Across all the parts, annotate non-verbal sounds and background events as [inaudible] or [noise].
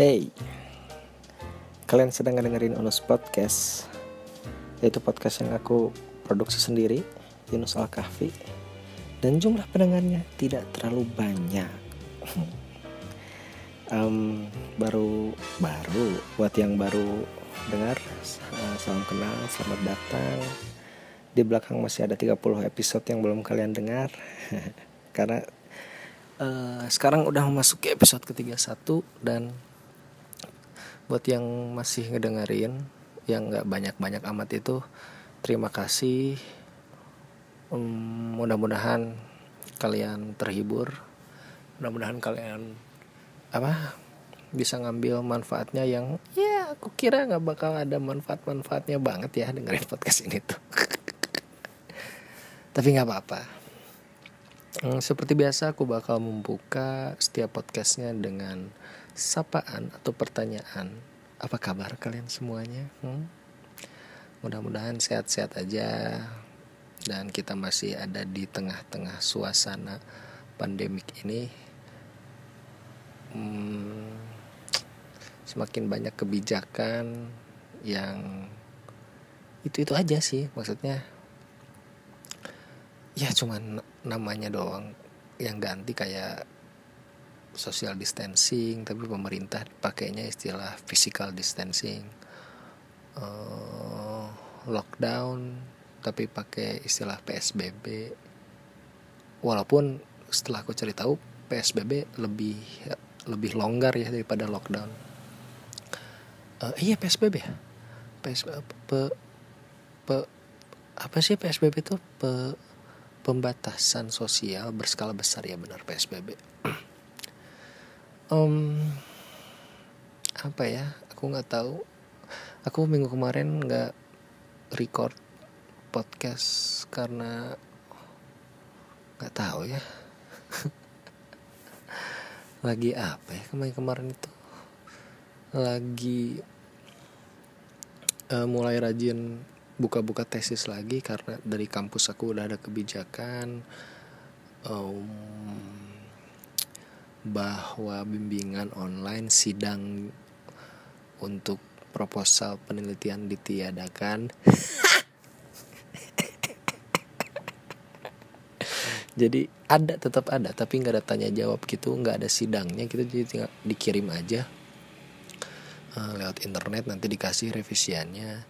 Hey, kalian sedang dengerin Unus Podcast Yaitu podcast yang aku produksi sendiri Yunus Al-Kahfi. Dan jumlah pendengarnya tidak terlalu banyak. [laughs] Um, Baru, baru Buat yang baru dengar uh, Salam kenal, selamat datang. Di belakang masih ada 30 episode yang belum kalian dengar. [laughs] Karena uh, sekarang udah memasuki episode ke-31 Dan buat yang masih ngedengerin yang nggak banyak-banyak amat itu terima kasih. Um, mudah-mudahan kalian terhibur. Mudah-mudahan kalian apa bisa ngambil manfaatnya yang ya aku kira nggak bakal ada manfaat-manfaatnya banget ya dengerin podcast ini tuh. [laughs] Tapi nggak apa-apa. Seperti biasa aku bakal membuka setiap podcastnya dengan sapaan atau pertanyaan apa kabar kalian semuanya? Hmm? mudah-mudahan sehat-sehat aja. Dan kita masih ada di tengah-tengah suasana pandemik ini. Hmm, semakin banyak kebijakan yang itu itu aja sih maksudnya. Ya cuman namanya doang yang ganti kayak social distancing tapi pemerintah pakainya istilah physical distancing. Uh, lockdown tapi pakai istilah PSBB walaupun setelah aku cari tahu PSBB lebih lebih longgar ya daripada lockdown. Uh, iya PSBB ya. PSBB pe, pe, apa sih PSBB itu? Pe, pembatasan sosial berskala besar ya benar PSBB um, apa ya? Aku nggak tahu. Aku minggu kemarin nggak record podcast karena nggak tahu ya. [laughs] Lagi apa ya kemarin kemarin itu? Lagi uh, mulai rajin buka-buka tesis lagi karena dari kampus aku udah ada kebijakan. Um, bahwa bimbingan online sidang untuk proposal penelitian ditiadakan. [laughs] jadi ada tetap ada tapi nggak ada tanya jawab gitu nggak ada sidangnya kita jadi tinggal dikirim aja uh, lewat internet nanti dikasih revisiannya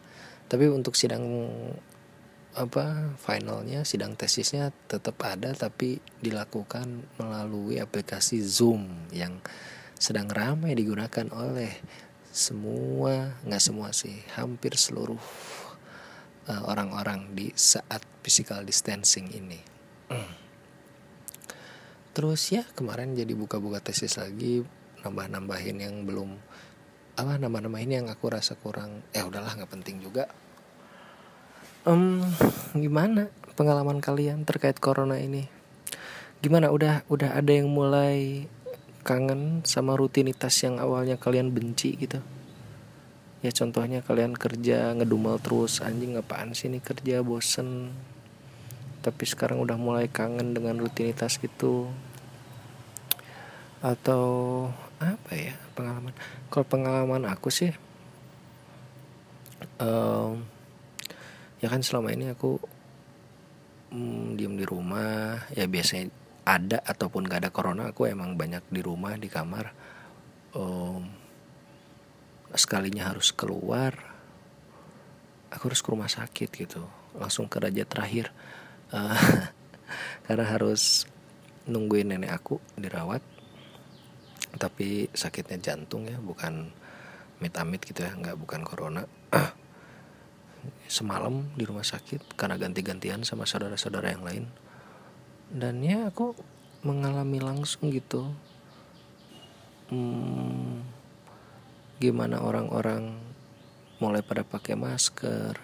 tapi untuk sidang apa finalnya sidang tesisnya tetap ada tapi dilakukan melalui aplikasi Zoom yang sedang ramai digunakan oleh semua nggak semua sih hampir seluruh uh, orang-orang di saat physical distancing ini. Terus ya kemarin jadi buka-buka tesis lagi nambah-nambahin yang belum apa nambah-nambahin yang aku rasa kurang eh udahlah nggak penting juga um, gimana pengalaman kalian terkait corona ini? Gimana? Udah udah ada yang mulai kangen sama rutinitas yang awalnya kalian benci gitu? Ya contohnya kalian kerja ngedumel terus anjing apaan sih ini kerja? Bosen. Tapi sekarang udah mulai kangen dengan rutinitas gitu. Atau apa ya pengalaman? Kalau pengalaman aku sih um, ya kan selama ini aku hmm, diem di rumah. Ya biasanya ada ataupun gak ada corona aku emang banyak di rumah di kamar. Um, sekalinya harus keluar aku harus ke rumah sakit gitu. Langsung ke raja terakhir. Uh, [laughs] karena harus nungguin nenek aku dirawat. Tapi sakitnya jantung ya bukan amit-amit gitu ya nggak bukan corona [clears throat] semalam di rumah sakit karena ganti-gantian sama saudara-saudara yang lain. Dan ya aku mengalami langsung gitu. Hmm, gimana orang-orang mulai pada pakai masker.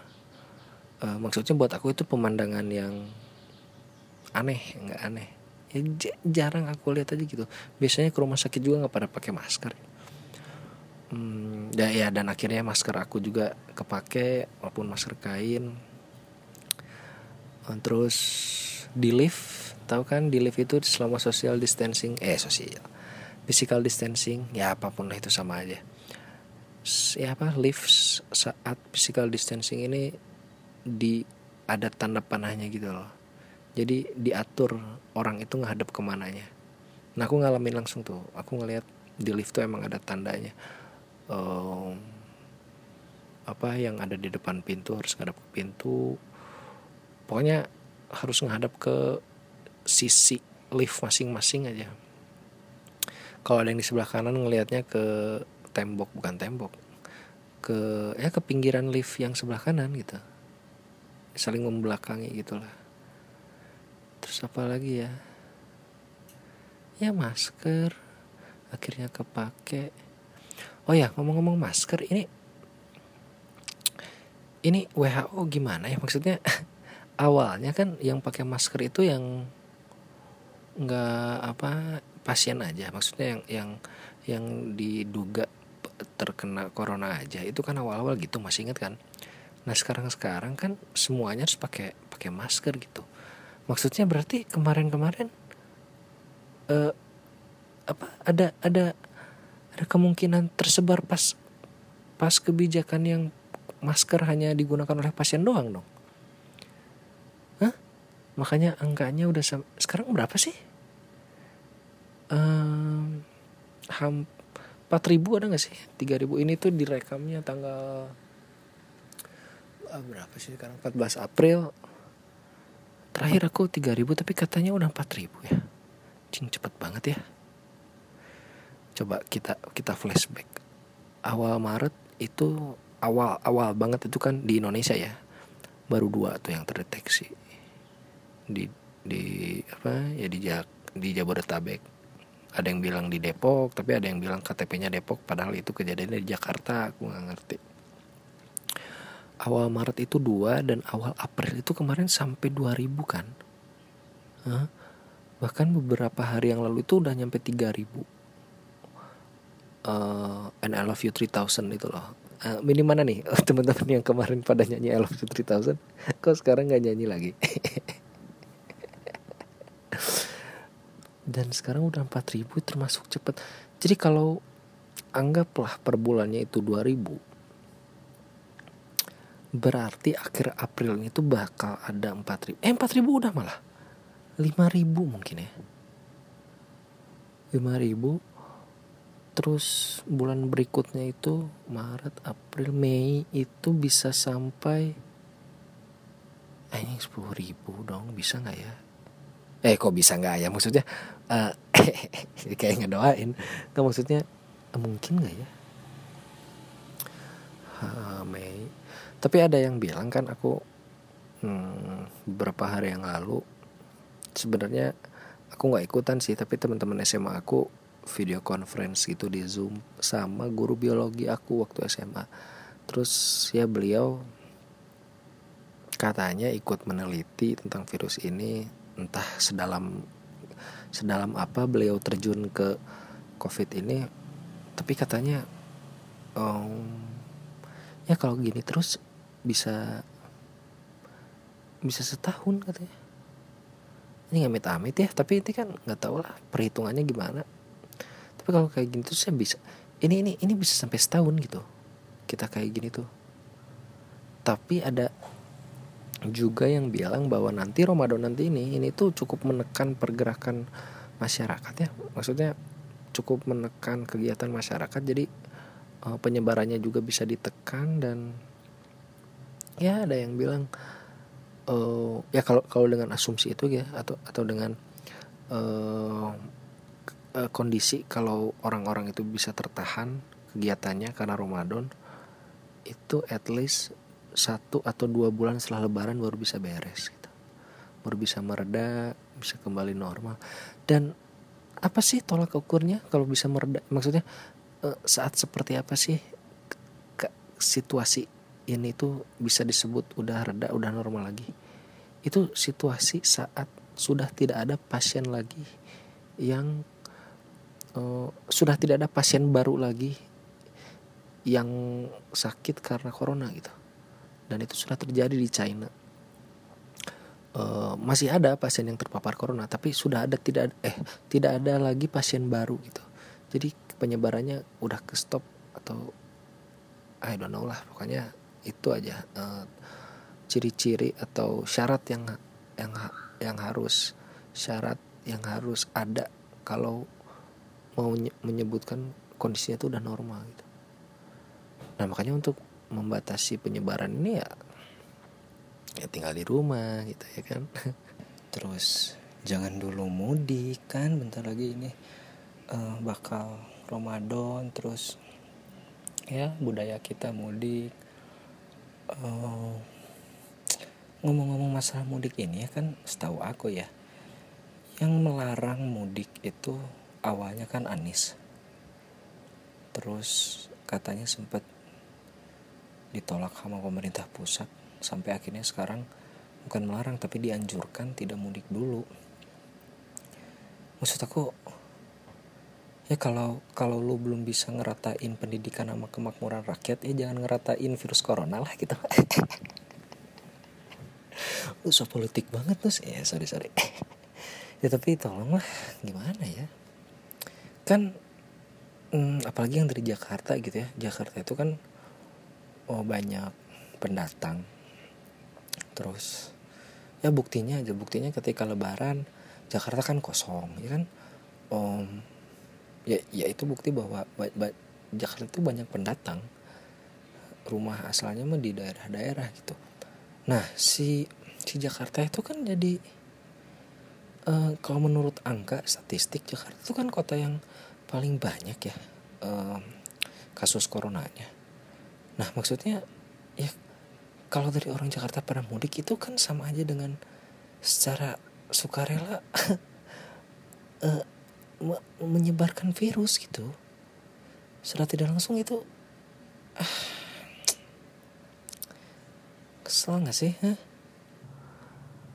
Uh, maksudnya buat aku itu pemandangan yang aneh nggak aneh. Ya jarang aku lihat aja gitu. Biasanya ke rumah sakit juga nggak pada pakai masker hmm, ya, ya dan akhirnya masker aku juga kepake walaupun masker kain. Terus di lift tahu kan di lift itu selama social distancing eh sosial physical distancing ya apa pun lah itu sama aja. Ya apa lift saat physical distancing ini di ada tanda panahnya gitu loh. Jadi diatur orang itu ngadep ke mananya. Nah aku ngalamin langsung tuh. Aku ngeliat di lift tuh emang ada tandanya um, apa yang ada di depan pintu harus ngadep ke pintu. Pokoknya harus ngadep ke sisi lift masing-masing aja. Kalau ada yang di sebelah kanan ngelihatnya ke tembok bukan tembok. Ke ya ke pinggiran lift yang sebelah kanan gitu. Saling membelakangi gitulah. Terus apa lagi ya? Ya masker. Akhirnya kepake oh ya ngomong-ngomong masker ini ini WHO gimana ya? Maksudnya [laughs] awalnya kan yang pakai masker itu yang nggak apa pasien aja. Maksudnya yang yang yang diduga terkena corona aja. Itu kan awal-awal gitu masih inget kan? Nah sekarang sekarang kan semuanya harus pakai pakai masker gitu. Maksudnya berarti kemarin-kemarin uh, apa ada ada ada kemungkinan tersebar pas pas kebijakan yang masker hanya digunakan oleh pasien doang dong. Makanya angkanya udah sekarang berapa sih? Um, ham 4000 ada nggak sih? 3000 ini tuh direkamnya tanggal ah, berapa sih sekarang? 14 April. Terakhir aku 3000 tapi katanya udah 4000 ya. Cing cepet banget ya coba kita kita flashback. Awal Maret itu awal awal banget itu kan di Indonesia ya. Baru dua tuh yang terdeteksi. Di di apa ya di Jak di Jabodetabek. Ada yang bilang di Depok tapi ada yang bilang KTP-nya Depok. Padahal itu kejadiannya di Jakarta aku nggak ngerti. Awal Maret itu dua dan awal April itu kemarin sampai 2000 kan? Hah? bahkan beberapa hari yang lalu itu udah nyampe 3000 uh, and I love you 3000 itu loh. Uh, ini mana nih? [laughs] Teman-teman yang kemarin pada nyanyi I love you 3000 [laughs] kok sekarang nggak nyanyi lagi? [laughs] Dan sekarang udah 4000 termasuk cepet. Jadi kalau anggaplah per bulannya itu 2000 berarti akhir April itu bakal ada 4000 eh 4000 udah malah. 5000 mungkin ya. 5000 terus bulan berikutnya itu Maret April Mei itu bisa sampai eh ini 10 ribu dong bisa nggak ya? Eh kok bisa nggak ya? Maksudnya uh, [laughs] kayak ngedoain. Nggak maksudnya uh, mungkin nggak ya? Uh, Mei. Tapi ada yang bilang kan aku hmm, beberapa hari yang lalu sebenarnya aku nggak ikutan sih tapi teman-teman SMA aku video conference gitu di Zoom sama guru biologi aku waktu SMA terus ya beliau katanya ikut meneliti tentang virus ini entah sedalam sedalam apa beliau terjun ke covid ini tapi katanya um, ya kalau gini terus bisa bisa setahun katanya. Ini nggak amit-amit ya tapi ini kan nggak tahu lah perhitungannya gimana tapi kalau kayak gini tuh saya bisa ini ini ini bisa sampai setahun gitu kita kayak gini tuh. Tapi ada juga yang bilang bahwa nanti Ramadan nanti ini ini tuh cukup menekan pergerakan masyarakat ya. Maksudnya cukup menekan kegiatan masyarakat jadi uh, penyebarannya juga bisa ditekan dan ya ada yang bilang uh, ya kalau kalau dengan asumsi itu ya atau atau dengan uh, uh, kondisi kalau orang-orang itu bisa tertahan kegiatannya karena Ramadan itu at least satu atau dua bulan setelah lebaran baru bisa beres gitu. baru bisa mereda bisa kembali normal. Dan apa sih tolak ukurnya kalau bisa mereda? Maksudnya eh, saat seperti apa sih ke situasi ini tuh bisa disebut udah reda udah normal lagi? Itu situasi saat sudah tidak ada pasien lagi yang uh, sudah tidak ada pasien baru lagi yang sakit karena corona gitu dan itu sudah terjadi di China. Uh, masih ada pasien yang terpapar corona, tapi sudah ada tidak eh tidak ada lagi pasien baru gitu. jadi penyebarannya udah ke stop atau I don't know lah pokoknya itu aja uh, ciri-ciri atau syarat yang yang yang harus syarat yang harus ada kalau mau menyebutkan kondisinya itu udah normal gitu. Nah makanya untuk membatasi penyebaran ini ya ya tinggal di rumah gitu ya kan. [laughs] Terus jangan dulu mudik kan bentar lagi ini uh, bakal Ramadan terus ya budaya kita mudik uh, ngomong-ngomong masalah mudik ini ya kan setahu aku ya yang melarang mudik itu awalnya kan Anis. Terus katanya sempat ditolak sama pemerintah pusat. Sampai akhirnya sekarang bukan melarang tapi dianjurkan tidak mudik dulu. Maksud aku ya kalau kalau lu belum bisa ngeratain pendidikan sama kemakmuran rakyat ya jangan ngeratain virus corona lah gitu. [laughs] Lu so politik banget tuh ya sorry sorry. [laughs] Ya tapi tolonglah. Gimana ya kan hmm, apalagi yang dari Jakarta gitu ya. Jakarta itu kan oh banyak pendatang. Terus ya buktinya aja. Buktinya ketika lebaran Jakarta kan kosong ya kan? Um, ya ya itu bukti bahwa ba, ba, Jakarta itu banyak pendatang. Rumah asalnya mah di daerah-daerah gitu. Nah si si Jakarta itu kan jadi uh, kalau menurut angka statistik Jakarta itu kan kota yang paling banyak ya uh, kasus coronanya nah maksudnya ya kalau dari orang Jakarta pada mudik itu kan sama aja dengan secara sukarela [laughs] uh, menyebarkan virus gitu secara tidak langsung itu ah, kesel nggak sih huh?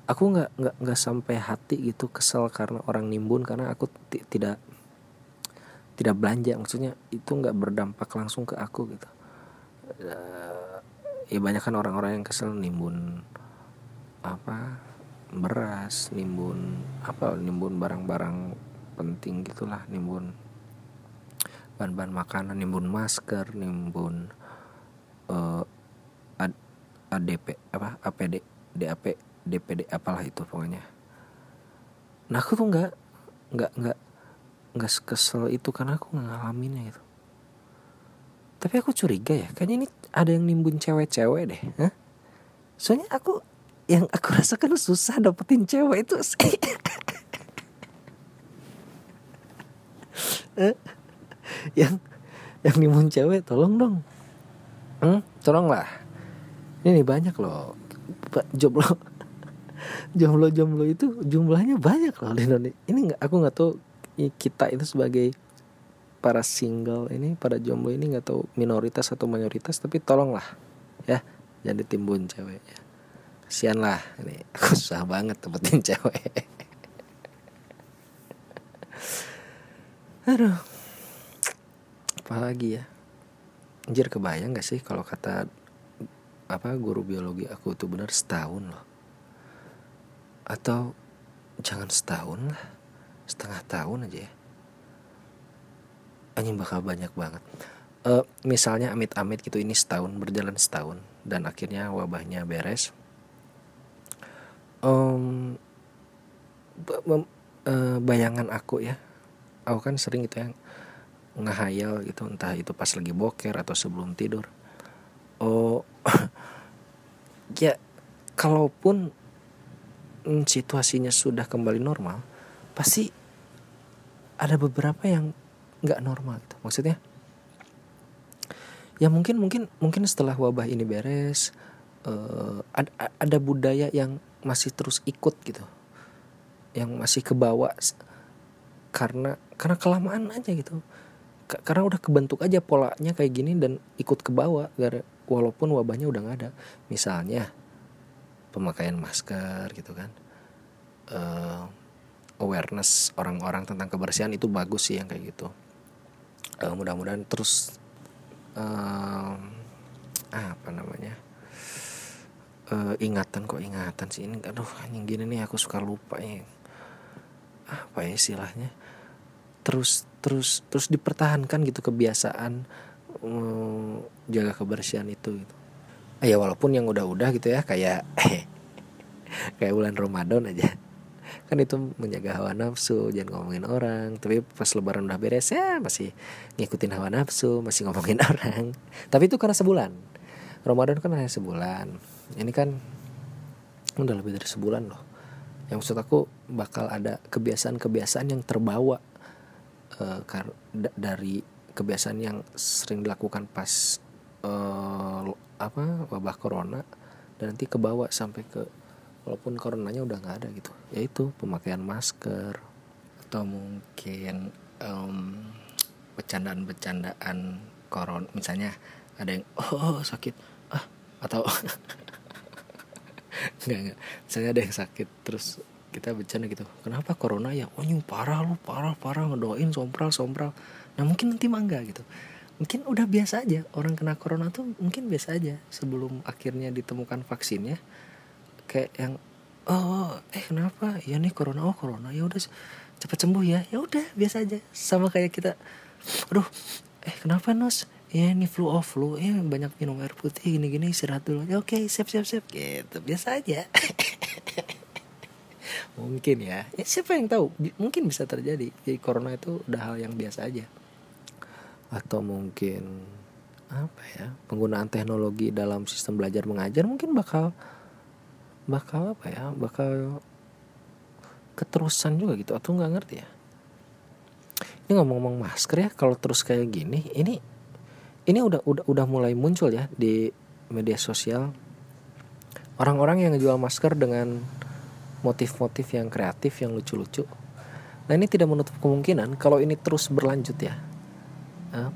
Aku nggak nggak nggak sampai hati gitu kesel karena orang nimbun karena aku tidak tidak belanja. Maksudnya itu nggak berdampak langsung ke aku gitu. Uh, ya banyak kan orang-orang yang kesel nimbun apa beras nimbun apa nimbun barang-barang penting gitulah nimbun bahan-bahan makanan nimbun masker nimbun uh, ad, ADP apa APD DAP DPD apalah itu pokoknya. Nah aku tuh nggak nggak nggak nggak kesel itu karena aku nggak ngalaminnya itu. Tapi aku curiga ya kayaknya ini ada yang nimbun cewek-cewek deh Hah? soalnya aku yang aku [laughs] rasakan susah dapetin cewek itu [laughs] Eh? yang yang nimun cewek tolong dong. Hmm, tolonglah. Ini banyak loh. Jomblo jomblo jomblo itu jumlahnya banyak loh di Indonesia. Ini nggak aku nggak tahu kita itu sebagai para single ini para jomblo ini nggak tahu minoritas atau mayoritas tapi tolonglah ya jangan ditimbun cewek ya. Kasian lah ini [laughs] susah banget dapetin [laughs] cewek. Aduh. Apalagi ya? Anjir kebayang gak sih kalau kata apa guru biologi aku tuh benar setahun loh atau jangan setahun lah. Setengah tahun aja ya. Anjing bakal banyak banget. Uh, misalnya amit-amit gitu ini setahun berjalan setahun dan akhirnya wabahnya beres. Um, bayangan aku ya. Aku kan sering itu yang ngehayal gitu entah itu pas lagi boker atau sebelum tidur. Oh [laughs] ya kalaupun mm, situasinya sudah kembali normal pasti ada beberapa yang nggak normal gitu. Maksudnya ya mungkin mungkin mungkin setelah wabah ini beres uh, ada, ada budaya yang masih terus ikut gitu yang masih kebawa karena karena kelamaan aja gitu. Karena udah kebentuk aja polanya kayak gini dan ikut ke bawah walaupun wabahnya udah nggak ada. Misalnya pemakaian masker gitu kan. Uh, awareness orang-orang tentang kebersihan itu bagus sih yang kayak gitu. Uh, mudah-mudahan terus uh, apa namanya uh, ingatan kok ingatan sih ini. Aduh yang gini nih aku suka lupa ya apa ya istilahnya? Terus terus terus dipertahankan gitu kebiasaan um, jaga kebersihan itu gitu ya walaupun yang udah-udah gitu ya kayak [laughs] kayak bulan Ramadan aja. Kan itu menjaga hawa nafsu jangan ngomongin orang. Tapi pas lebaran udah beres ya masih ngikutin hawa nafsu masih ngomongin [laughs] orang. Tapi itu karena sebulan. Ramadan kan hanya sebulan. Ini kan udah lebih dari sebulan loh. Yang maksud aku bakal ada kebiasaan-kebiasaan yang terbawa uh, dari kebiasaan yang sering dilakukan pas uh, apa wabah corona dan nanti kebawa sampai ke walaupun coronanya udah nggak ada gitu. Yaitu pemakaian masker atau mungkin um, bercandaan-bercandaan koron misalnya ada yang oh sakit. Ah atau [laughs] nggak nggak. Misalnya ada yang sakit terus kita bercanda gitu. Kenapa corona ya? Oh nyung parah lu parah parah. Ngedoain sompral sompral. Nah mungkin nanti mah enggak gitu mungkin udah biasa aja. Orang kena corona tuh mungkin biasa aja sebelum akhirnya ditemukan vaksinnya. Kayak yang oh eh kenapa? Ya nih corona. Oh corona. Ya udah cepat sembuh ya. Ya udah biasa aja. Sama kayak kita aduh eh kenapa nos? Ya ini flu off flu. Ya banyak minum air putih gini gini istirahat dulu ya oke siap siap siap. Gitu biasa aja. [laughs] Mungkin ya. Ya siapa yang tahu? Mungkin bisa terjadi. Jadi corona itu udah hal yang biasa aja atau mungkin apa ya penggunaan teknologi dalam sistem belajar mengajar mungkin bakal bakal apa ya bakal keterusan juga gitu atau nggak ngerti ya? Ini ngomong-ngomong masker ya kalau terus kayak gini ini ini udah udah udah mulai muncul ya di media sosial. Orang-orang yang ngejual masker dengan motif-motif yang kreatif yang lucu-lucu. Nah ini tidak menutup kemungkinan kalau ini terus berlanjut ya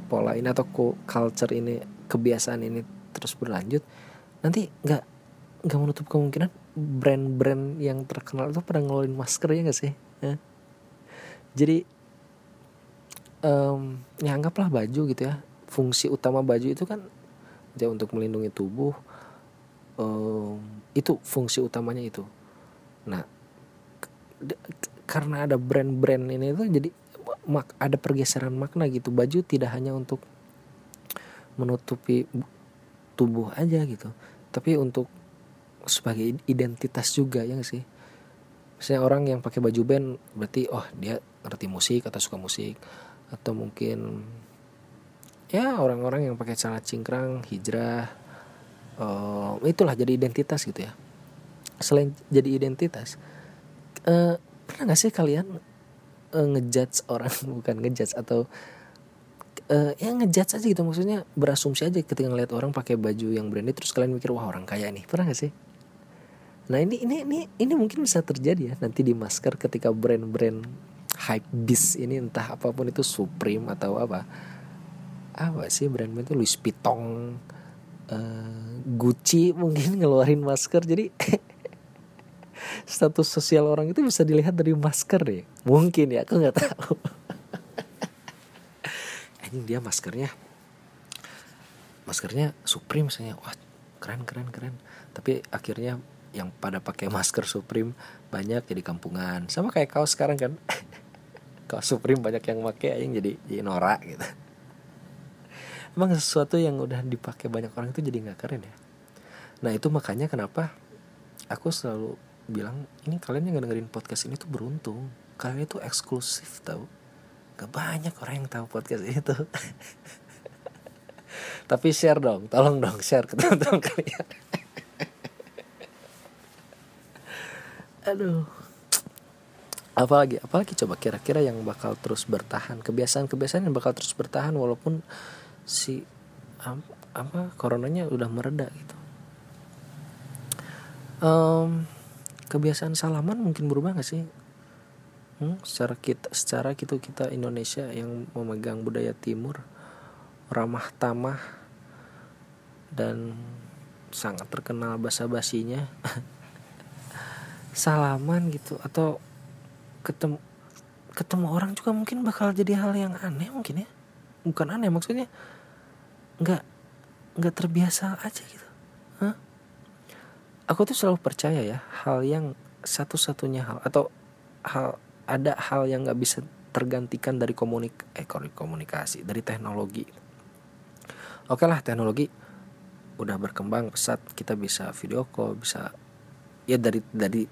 pola ini atau culture ini kebiasaan ini terus berlanjut nanti nggak nggak menutup kemungkinan brand-brand yang terkenal itu pada ngeluarin masker ya gak sih? Ya. jadi um, ya anggaplah baju gitu ya. Fungsi utama baju itu kan ya untuk melindungi tubuh um, itu fungsi utamanya itu. Nah karena ada brand-brand ini tuh jadi mak ada pergeseran makna gitu. Baju tidak hanya untuk menutupi tubuh aja gitu. Tapi untuk sebagai identitas juga ya gak sih? Misalnya orang yang pakai baju band berarti oh dia ngerti musik atau suka musik. Atau mungkin ya orang-orang yang pakai celana cingkrang hijrah uh, itulah jadi identitas gitu ya. Selain jadi identitas uh, pernah gak sih kalian uh, ngejudge orang [laughs] bukan ngejudge atau uh, ya ngejudge aja gitu. Maksudnya berasumsi aja ketika ngeliat orang pakai baju yang branded terus kalian mikir wah orang kaya nih. Pernah gak sih? Nah ini ini ini ini mungkin bisa terjadi ya nanti di masker ketika brand-brand hype beast ini entah apa pun itu Supreme atau apa. Apa sih brand-brand itu? Louis Vuitton uh, Gucci mungkin [laughs] ngeluarin masker. Jadi [laughs] status sosial orang itu bisa dilihat dari masker deh. Mungkin ya aku nggak tahu. Ini dia maskernya maskernya Supreme misalnya. Wah keren keren keren. Tapi akhirnya yang pada pakai masker Supreme banyak jadi kampungan. Sama kayak kaos sekarang kan. [laughs] Kaos Supreme banyak yang pakai yang jadi jadi norak gitu. Emang sesuatu yang udah dipakai banyak orang itu jadi nggak keren ya? Nah itu makanya kenapa aku selalu bilang ini kalian yang dengerin podcast ini tuh beruntung. Kalian itu eksklusif tau. Gak banyak orang yang tahu podcast itu [laughs] tapi share dong tolong dong share ke teman-teman kalian. [laughs] Aduh. Apalagi apalagi coba kira-kira yang bakal terus bertahan kebiasaan-kebiasaan yang bakal terus bertahan walaupun si apa coronanya udah mereda gitu. Um, kebiasaan salaman mungkin berubah gak sih? Hmm, secara kita secara gitu kita Indonesia yang memegang budaya timur ramah tamah dan sangat terkenal basa basinya [laughs] salaman gitu atau ketemu ketemu orang juga mungkin bakal jadi hal yang aneh mungkin ya? Bukan aneh maksudnya nggak nggak terbiasa aja gitu. Hah? Aku tuh selalu percaya ya hal yang satu-satunya hal atau hal ada hal yang nggak bisa tergantikan dari komunik eh komunikasi dari teknologi. Oke lah teknologi udah berkembang pesat kita bisa video call bisa ya dari dari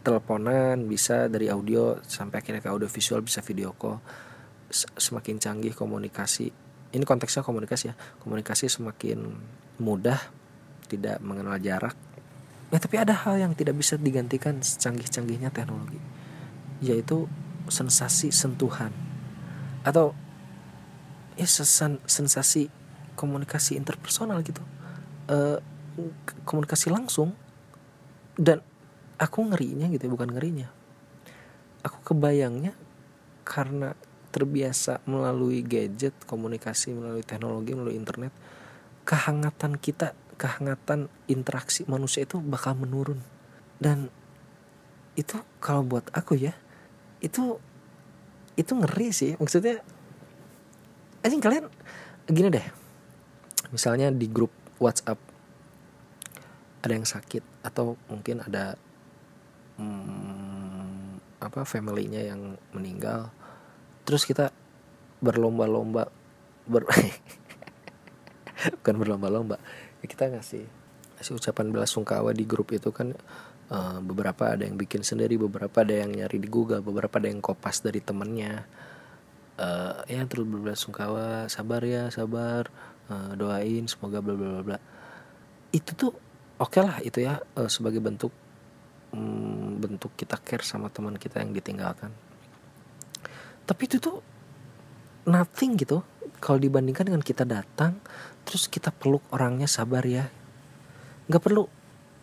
teleponan bisa dari audio sampai akhirnya ke audio visual bisa video call. Semakin canggih komunikasi. Ini konteksnya komunikasi ya. Komunikasi semakin mudah tidak mengenal jarak ya tapi ada hal yang tidak bisa digantikan secanggih-canggihnya teknologi yaitu sensasi sentuhan atau ya sesan, sensasi komunikasi interpersonal gitu. E, komunikasi langsung dan aku ngerinya gitu ya, bukan ngerinya. Aku kebayangnya karena terbiasa melalui gadget komunikasi melalui teknologi melalui internet kehangatan kita kehangatan interaksi manusia itu bakal menurun. Dan itu kalau buat aku ya itu itu ngeri sih. Maksudnya aja kalian gini deh. Misalnya di grup WhatsApp ada yang sakit atau mungkin ada hmm, apa familynya yang meninggal terus kita berlomba-lomba ber [laughs] bukan berlomba-lomba kita ngasih ngasih ucapan bela sungkawa di grup itu kan uh, beberapa ada yang bikin sendiri beberapa ada yang nyari di Google beberapa ada yang kopas dari temennya. Uh, ya terus berbela sungkawa sabar ya sabar uh, doain semoga bla bla bla itu tuh oke okay lah itu ya uh, sebagai bentuk um, bentuk kita care sama teman kita yang ditinggalkan. Tapi itu tuh nothing gitu kalau dibandingkan dengan kita datang terus kita peluk orangnya sabar ya. Nggak perlu.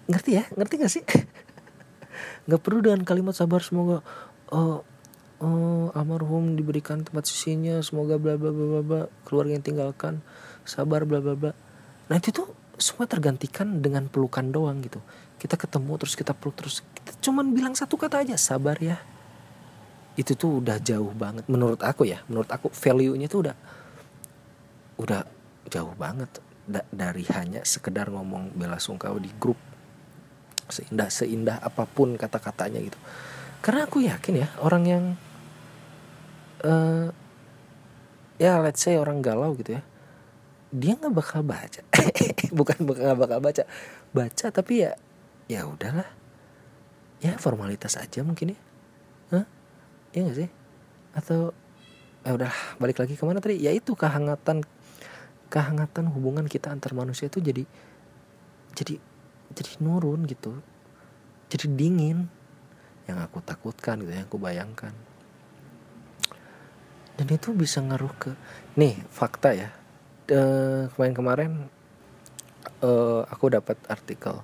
Ngerti ya? Ngerti gak sih? [laughs] Nggak perlu dengan kalimat sabar semoga oh, oh almarhum diberikan tempat sisinya semoga bla bla bla bla bla keluarga yang tinggalkan sabar bla bla bla. Nah itu tuh semua tergantikan dengan pelukan doang gitu. Kita ketemu terus kita peluk terus kita cuman bilang satu kata aja sabar ya. Itu tuh udah jauh banget menurut aku ya. Menurut aku value nya tuh udah udah jauh banget da dari hanya sekedar ngomong bela sungkawa di grup. Seindah seindah apa pun kata-katanya gitu. Karena aku yakin ya orang yang uh, ya let's say orang galau gitu ya dia nggak bakal baca. [laughs] Bukan nggak bakal baca. Baca tapi ya ya udahlah. Ya formalitas aja mungkin ya. Hah? ya gak sih? Atau ya udah balik lagi ke mana tadi? Ya itu kehangatan kehangatan hubungan kita antar manusia itu jadi jadi jadi nurun gitu. Jadi dingin. Yang aku takutkan gitu yang aku bayangkan. Dan itu bisa ngaruh ke nih fakta ya. Kemarin-kemarin uh, aku dapat artikel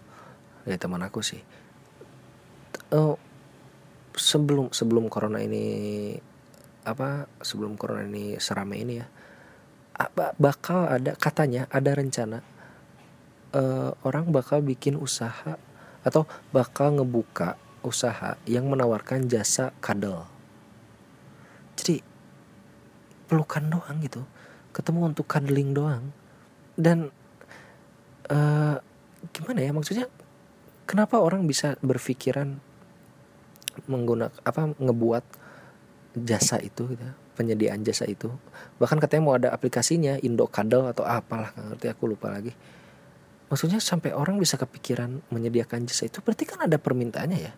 dari teman aku sih. Uh, sebelum sebelum corona ini apa sebelum corona ini serame ini ya bakal ada katanya ada rencana uh, orang bakal bikin usaha atau bakal ngebuka usaha yang menawarkan jasa kadal. Jadi pelukan doang gitu, ketemu untuk cuddling doang. Dan uh, gimana ya maksudnya? Kenapa orang bisa berpikiran menggunakan apa ngebuat jasa itu gitu? Penyediaan jasa itu. Bahkan katanya mau ada aplikasinya Indo Kadal atau apalah nggak ngerti aku lupa lagi. Maksudnya sampai orang bisa kepikiran menyediakan jasa itu berarti kan ada permintaannya ya?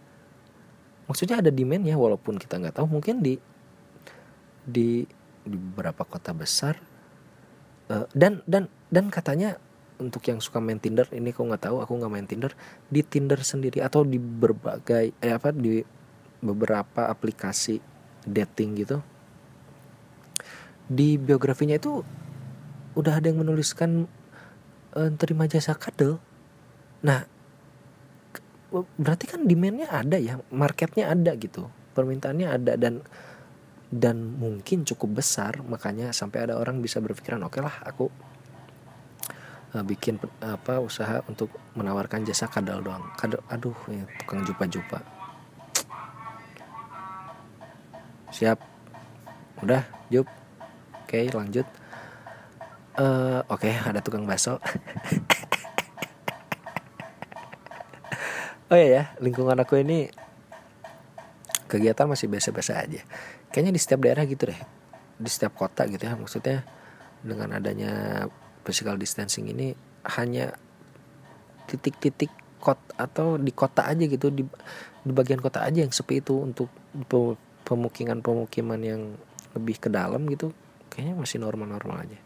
Maksudnya ada demandnya walaupun kita nggak tahu mungkin di di di beberapa kota besar uh, dan dan dan katanya untuk yang suka main Tinder ini kok nggak tahu aku nggak main Tinder di Tinder sendiri atau di berbagai eh apa di beberapa aplikasi dating gitu di biografinya itu udah ada yang menuliskan uh, terima jasa kadel. Nah, berarti kan demandnya ada ya, marketnya ada gitu, permintaannya ada dan dan mungkin cukup besar, makanya sampai ada orang bisa berpikiran oke okay lah aku uh, bikin apa usaha untuk menawarkan jasa kadal doang. Kadal, aduh, ya, tukang jupa-jupa. Siap, udah, jup. Oke, lanjut. Uh, Oke, okay, ada tukang bakso. [laughs] oh iya ya, lingkungan aku ini kegiatan masih biasa-biasa aja kayaknya di setiap daerah gitu deh di setiap kota gitu ya maksudnya dengan adanya physical distancing ini hanya titik-titik kot atau di kota aja gitu di di bagian kota aja yang sepi itu untuk pemukiman-pemukiman yang lebih ke dalam gitu kayaknya masih normal-normal aja.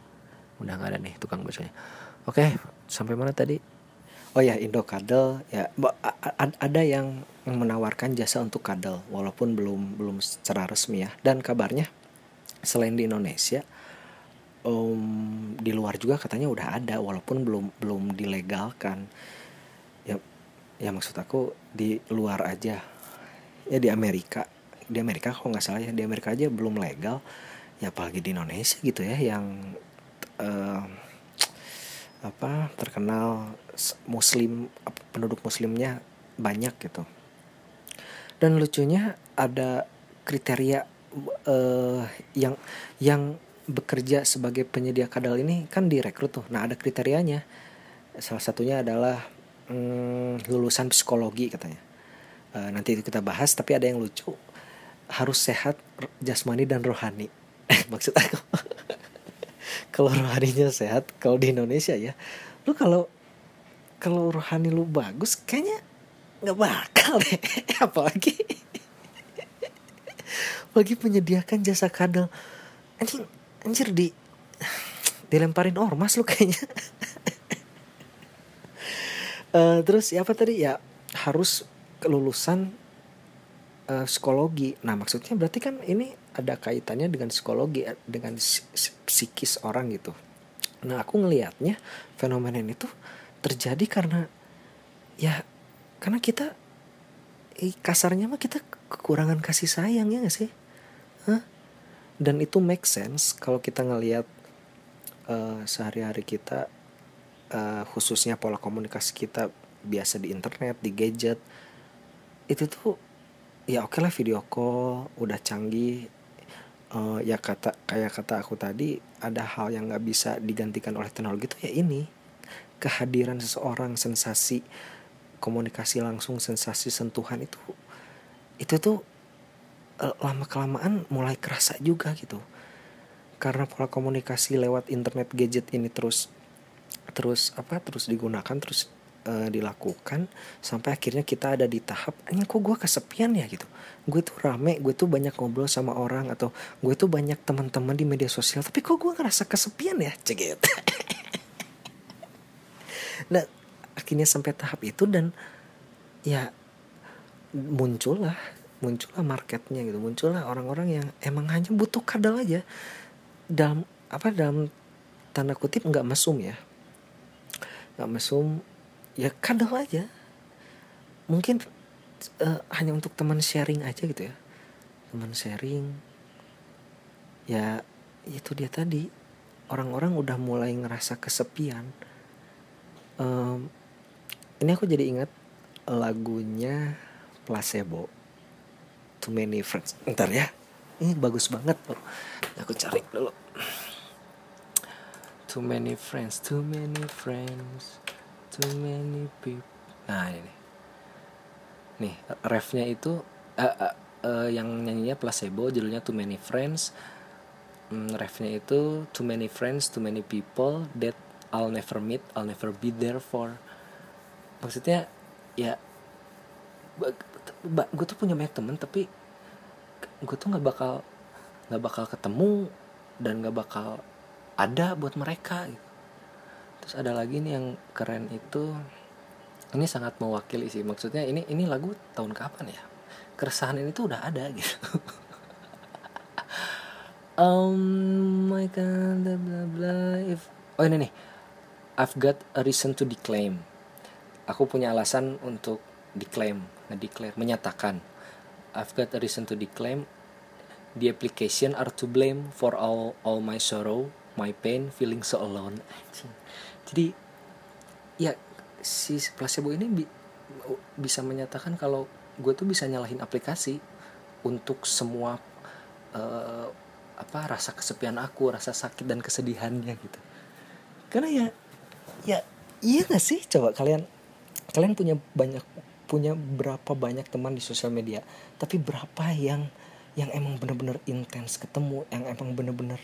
Udah nggak ada nih tukang baksonya oke sampai mana tadi? Oh ya Indo Kadel ya ada yang menawarkan jasa untuk kadel walaupun belum belum secara resmi ya. Dan kabarnya selain di Indonesia um, di luar juga katanya udah ada walaupun belum belum dilegalkan. Ya ya maksud aku di luar aja. Ya di Amerika di Amerika kalau nggak salah ya di Amerika aja belum legal ya apalagi di Indonesia gitu ya yang uh, apa terkenal muslim penduduk muslimnya banyak gitu. Dan lucunya ada kriteria uh, yang yang bekerja sebagai penyedia kadal ini kan direkrut tuh. Nah ada kriterianya. Salah satunya adalah hmm, lulusan psikologi katanya. Uh, nanti itu kita bahas tapi ada yang lucu. Harus sehat jasmani dan rohani [laughs] maksud aku. [laughs] Kalau rohaninya sehat kalau di Indonesia ya lu kalau kalau rohani lu bagus kayaknya nggak bakal deh. [laughs] Apalagi bagi menyediakan jasa kadal. Anjing anjir di [sighs] dilemparin ormas lu kayaknya. Uh, terus ya apa tadi? Ya harus kelulusan uh, psikologi. Nah maksudnya berarti kan ini ada kaitannya dengan psikologi eh, dengan psikis orang gitu nah aku ngelihatnya fenomena ini tuh terjadi karena ya karena kita eh, kasarnya mah kita kekurangan kasih sayang ya gak sih Hah? dan itu make sense kalau kita ngelihat uh, sehari-hari kita uh, khususnya pola komunikasi kita biasa di internet di gadget itu tuh ya oke okay lah video call udah canggih uh, ya kata kayak kata aku tadi ada hal yang nggak bisa digantikan oleh teknologi itu ya ini. Kehadiran seseorang sensasi komunikasi langsung sensasi sentuhan itu itu tuh uh, lama kelamaan mulai kerasa juga gitu. Karena pola komunikasi lewat internet gadget ini terus terus apa terus digunakan terus uh, dilakukan sampai akhirnya kita ada di tahap ini kok gue kesepian ya? Gitu. Gue tuh rame gue tuh banyak ngobrol sama orang atau gue tuh banyak teman-teman di media sosial tapi kok gue ngerasa kesepian ya? Cegit. [laughs] Nah akhirnya sampai tahap itu dan ya muncullah muncullah marketnya gitu. Muncullah orang-orang yang emang hanya butuh kadal aja. Dalam apa dalam tanda kutip nggak mesum ya. Nggak mesum ya kadal aja. Mungkin uh, hanya untuk teman sharing aja gitu ya. Teman sharing. Ya itu dia tadi. Orang-orang udah mulai ngerasa kesepian. Um, ini aku jadi ingat lagunya placebo. Too many friends. Ntar ya. Ini bagus banget loh aku cari dulu. Too many friends too many friends too many people. Nah ini nih. Refnya itu uh, uh, uh, yang nyanyinya placebo judulnya too many friends. Um, refnya itu too many friends too many people that I'll never meet I'll never be there for. Maksudnya ya gue tuh punya banyak temen tapi gue tuh nggak bakal nggak bakal ketemu dan nggak bakal ada buat mereka gitu terus ada lagi nih yang keren itu ini sangat mewakili sih. Maksudnya ini ini lagu tahun kapan ya? Keresahan ini tuh udah ada gitu. [laughs] Um my god bla bla if oh ini nih. I've got a reason to declaim. Aku punya alasan untuk declaim ngedeclare menyatakan. I've got a reason to declaim. The application are to blame for all all my sorrow my pain feeling so alone jadi ya si placebo ini bi bisa menyatakan kalau gue tuh bisa nyalahin aplikasi untuk semua uh, apa rasa kesepian aku rasa sakit dan kesedihannya gitu. Karena ya ya iya gak sih? Coba kalian kalian punya banyak punya berapa banyak teman di sosial media tapi berapa yang yang emang bener-bener intens ketemu yang emang bener-bener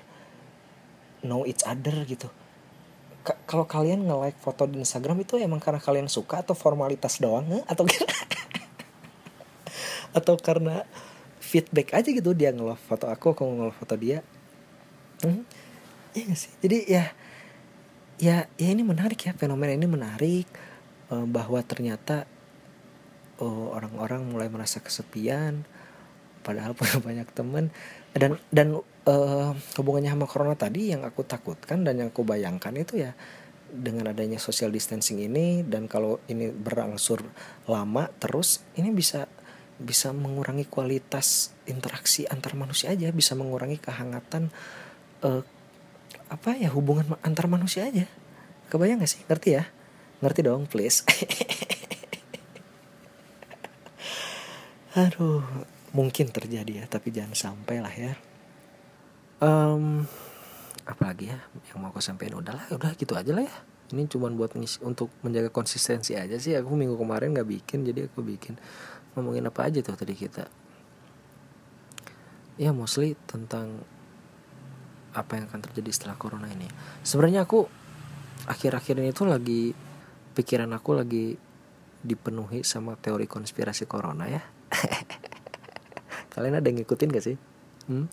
know each other gitu kalau kalian nge-like foto di Instagram itu emang karena kalian suka atau formalitas doang eh? atau [laughs] atau karena feedback aja gitu dia nge-love foto aku aku nge-love foto dia hmm? ya gak sih jadi ya ya ya ini menarik ya fenomena ini menarik uh, bahwa ternyata oh, orang-orang mulai merasa kesepian padahal [laughs] punya banyak teman dan dan uh, hubungannya sama corona tadi yang aku takutkan dan yang aku bayangkan itu ya dengan adanya social distancing ini dan kalau ini berangsur lama terus ini bisa bisa mengurangi kualitas interaksi antar manusia aja bisa mengurangi kehangatan uh, apa ya hubungan antar manusia aja. Kebayang gak sih? Ngerti ya? Ngerti dong please. [laughs] Aduh mungkin terjadi ya tapi jangan sampai lah ya um, apalagi ya yang mau aku sampaikan udahlah udah gitu aja lah ya. Ini cuma buat ngisi, untuk menjaga konsistensi aja sih. Aku minggu kemarin nggak bikin jadi aku bikin. Ngomongin apa aja tuh tadi kita? Ya mostly tentang apa yang akan terjadi setelah corona ini. Sebenarnya aku akhir-akhir ini tuh lagi pikiran aku lagi dipenuhi sama teori konspirasi corona ya. [laughs] Kalian ada yang ngikutin gak sih? Hmm?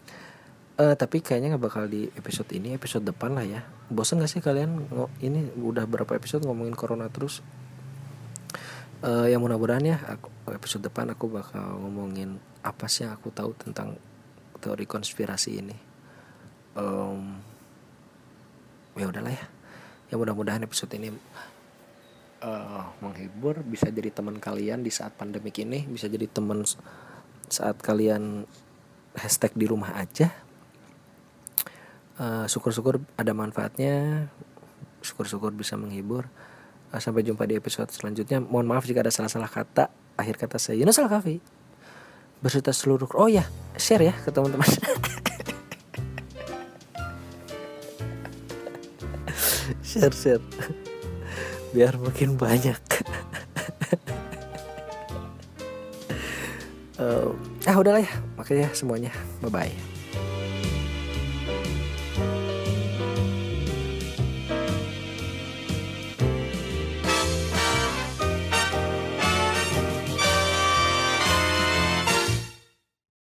Uh, tapi kayaknya nggak bakal di episode ini episode depan lah ya. Bosan gak sih kalian ini udah berapa episode ngomongin corona terus? Uh, ya mudah-mudahan ya aku, episode depan aku bakal ngomongin apa sih yang aku tahu tentang teori konspirasi ini. Um, ya udahlah ya. Ya mudah-mudahan episode ini uh, menghibur bisa jadi teman kalian di saat pandemik ini bisa jadi teman saat kalian hashtag di rumah aja syukur syukur-syukur ada manfaatnya. Syukur-syukur bisa menghibur. Uh, sampai jumpa di episode selanjutnya. Mohon maaf jika ada salah-salah kata akhir kata saya. Yunus Al Kafi berserta seluruh oh ya share ya ke teman-teman. [laughs] Share share. Biar makin banyak. [laughs] Uh, ah udahlah ya. Makanya semuanya bye bye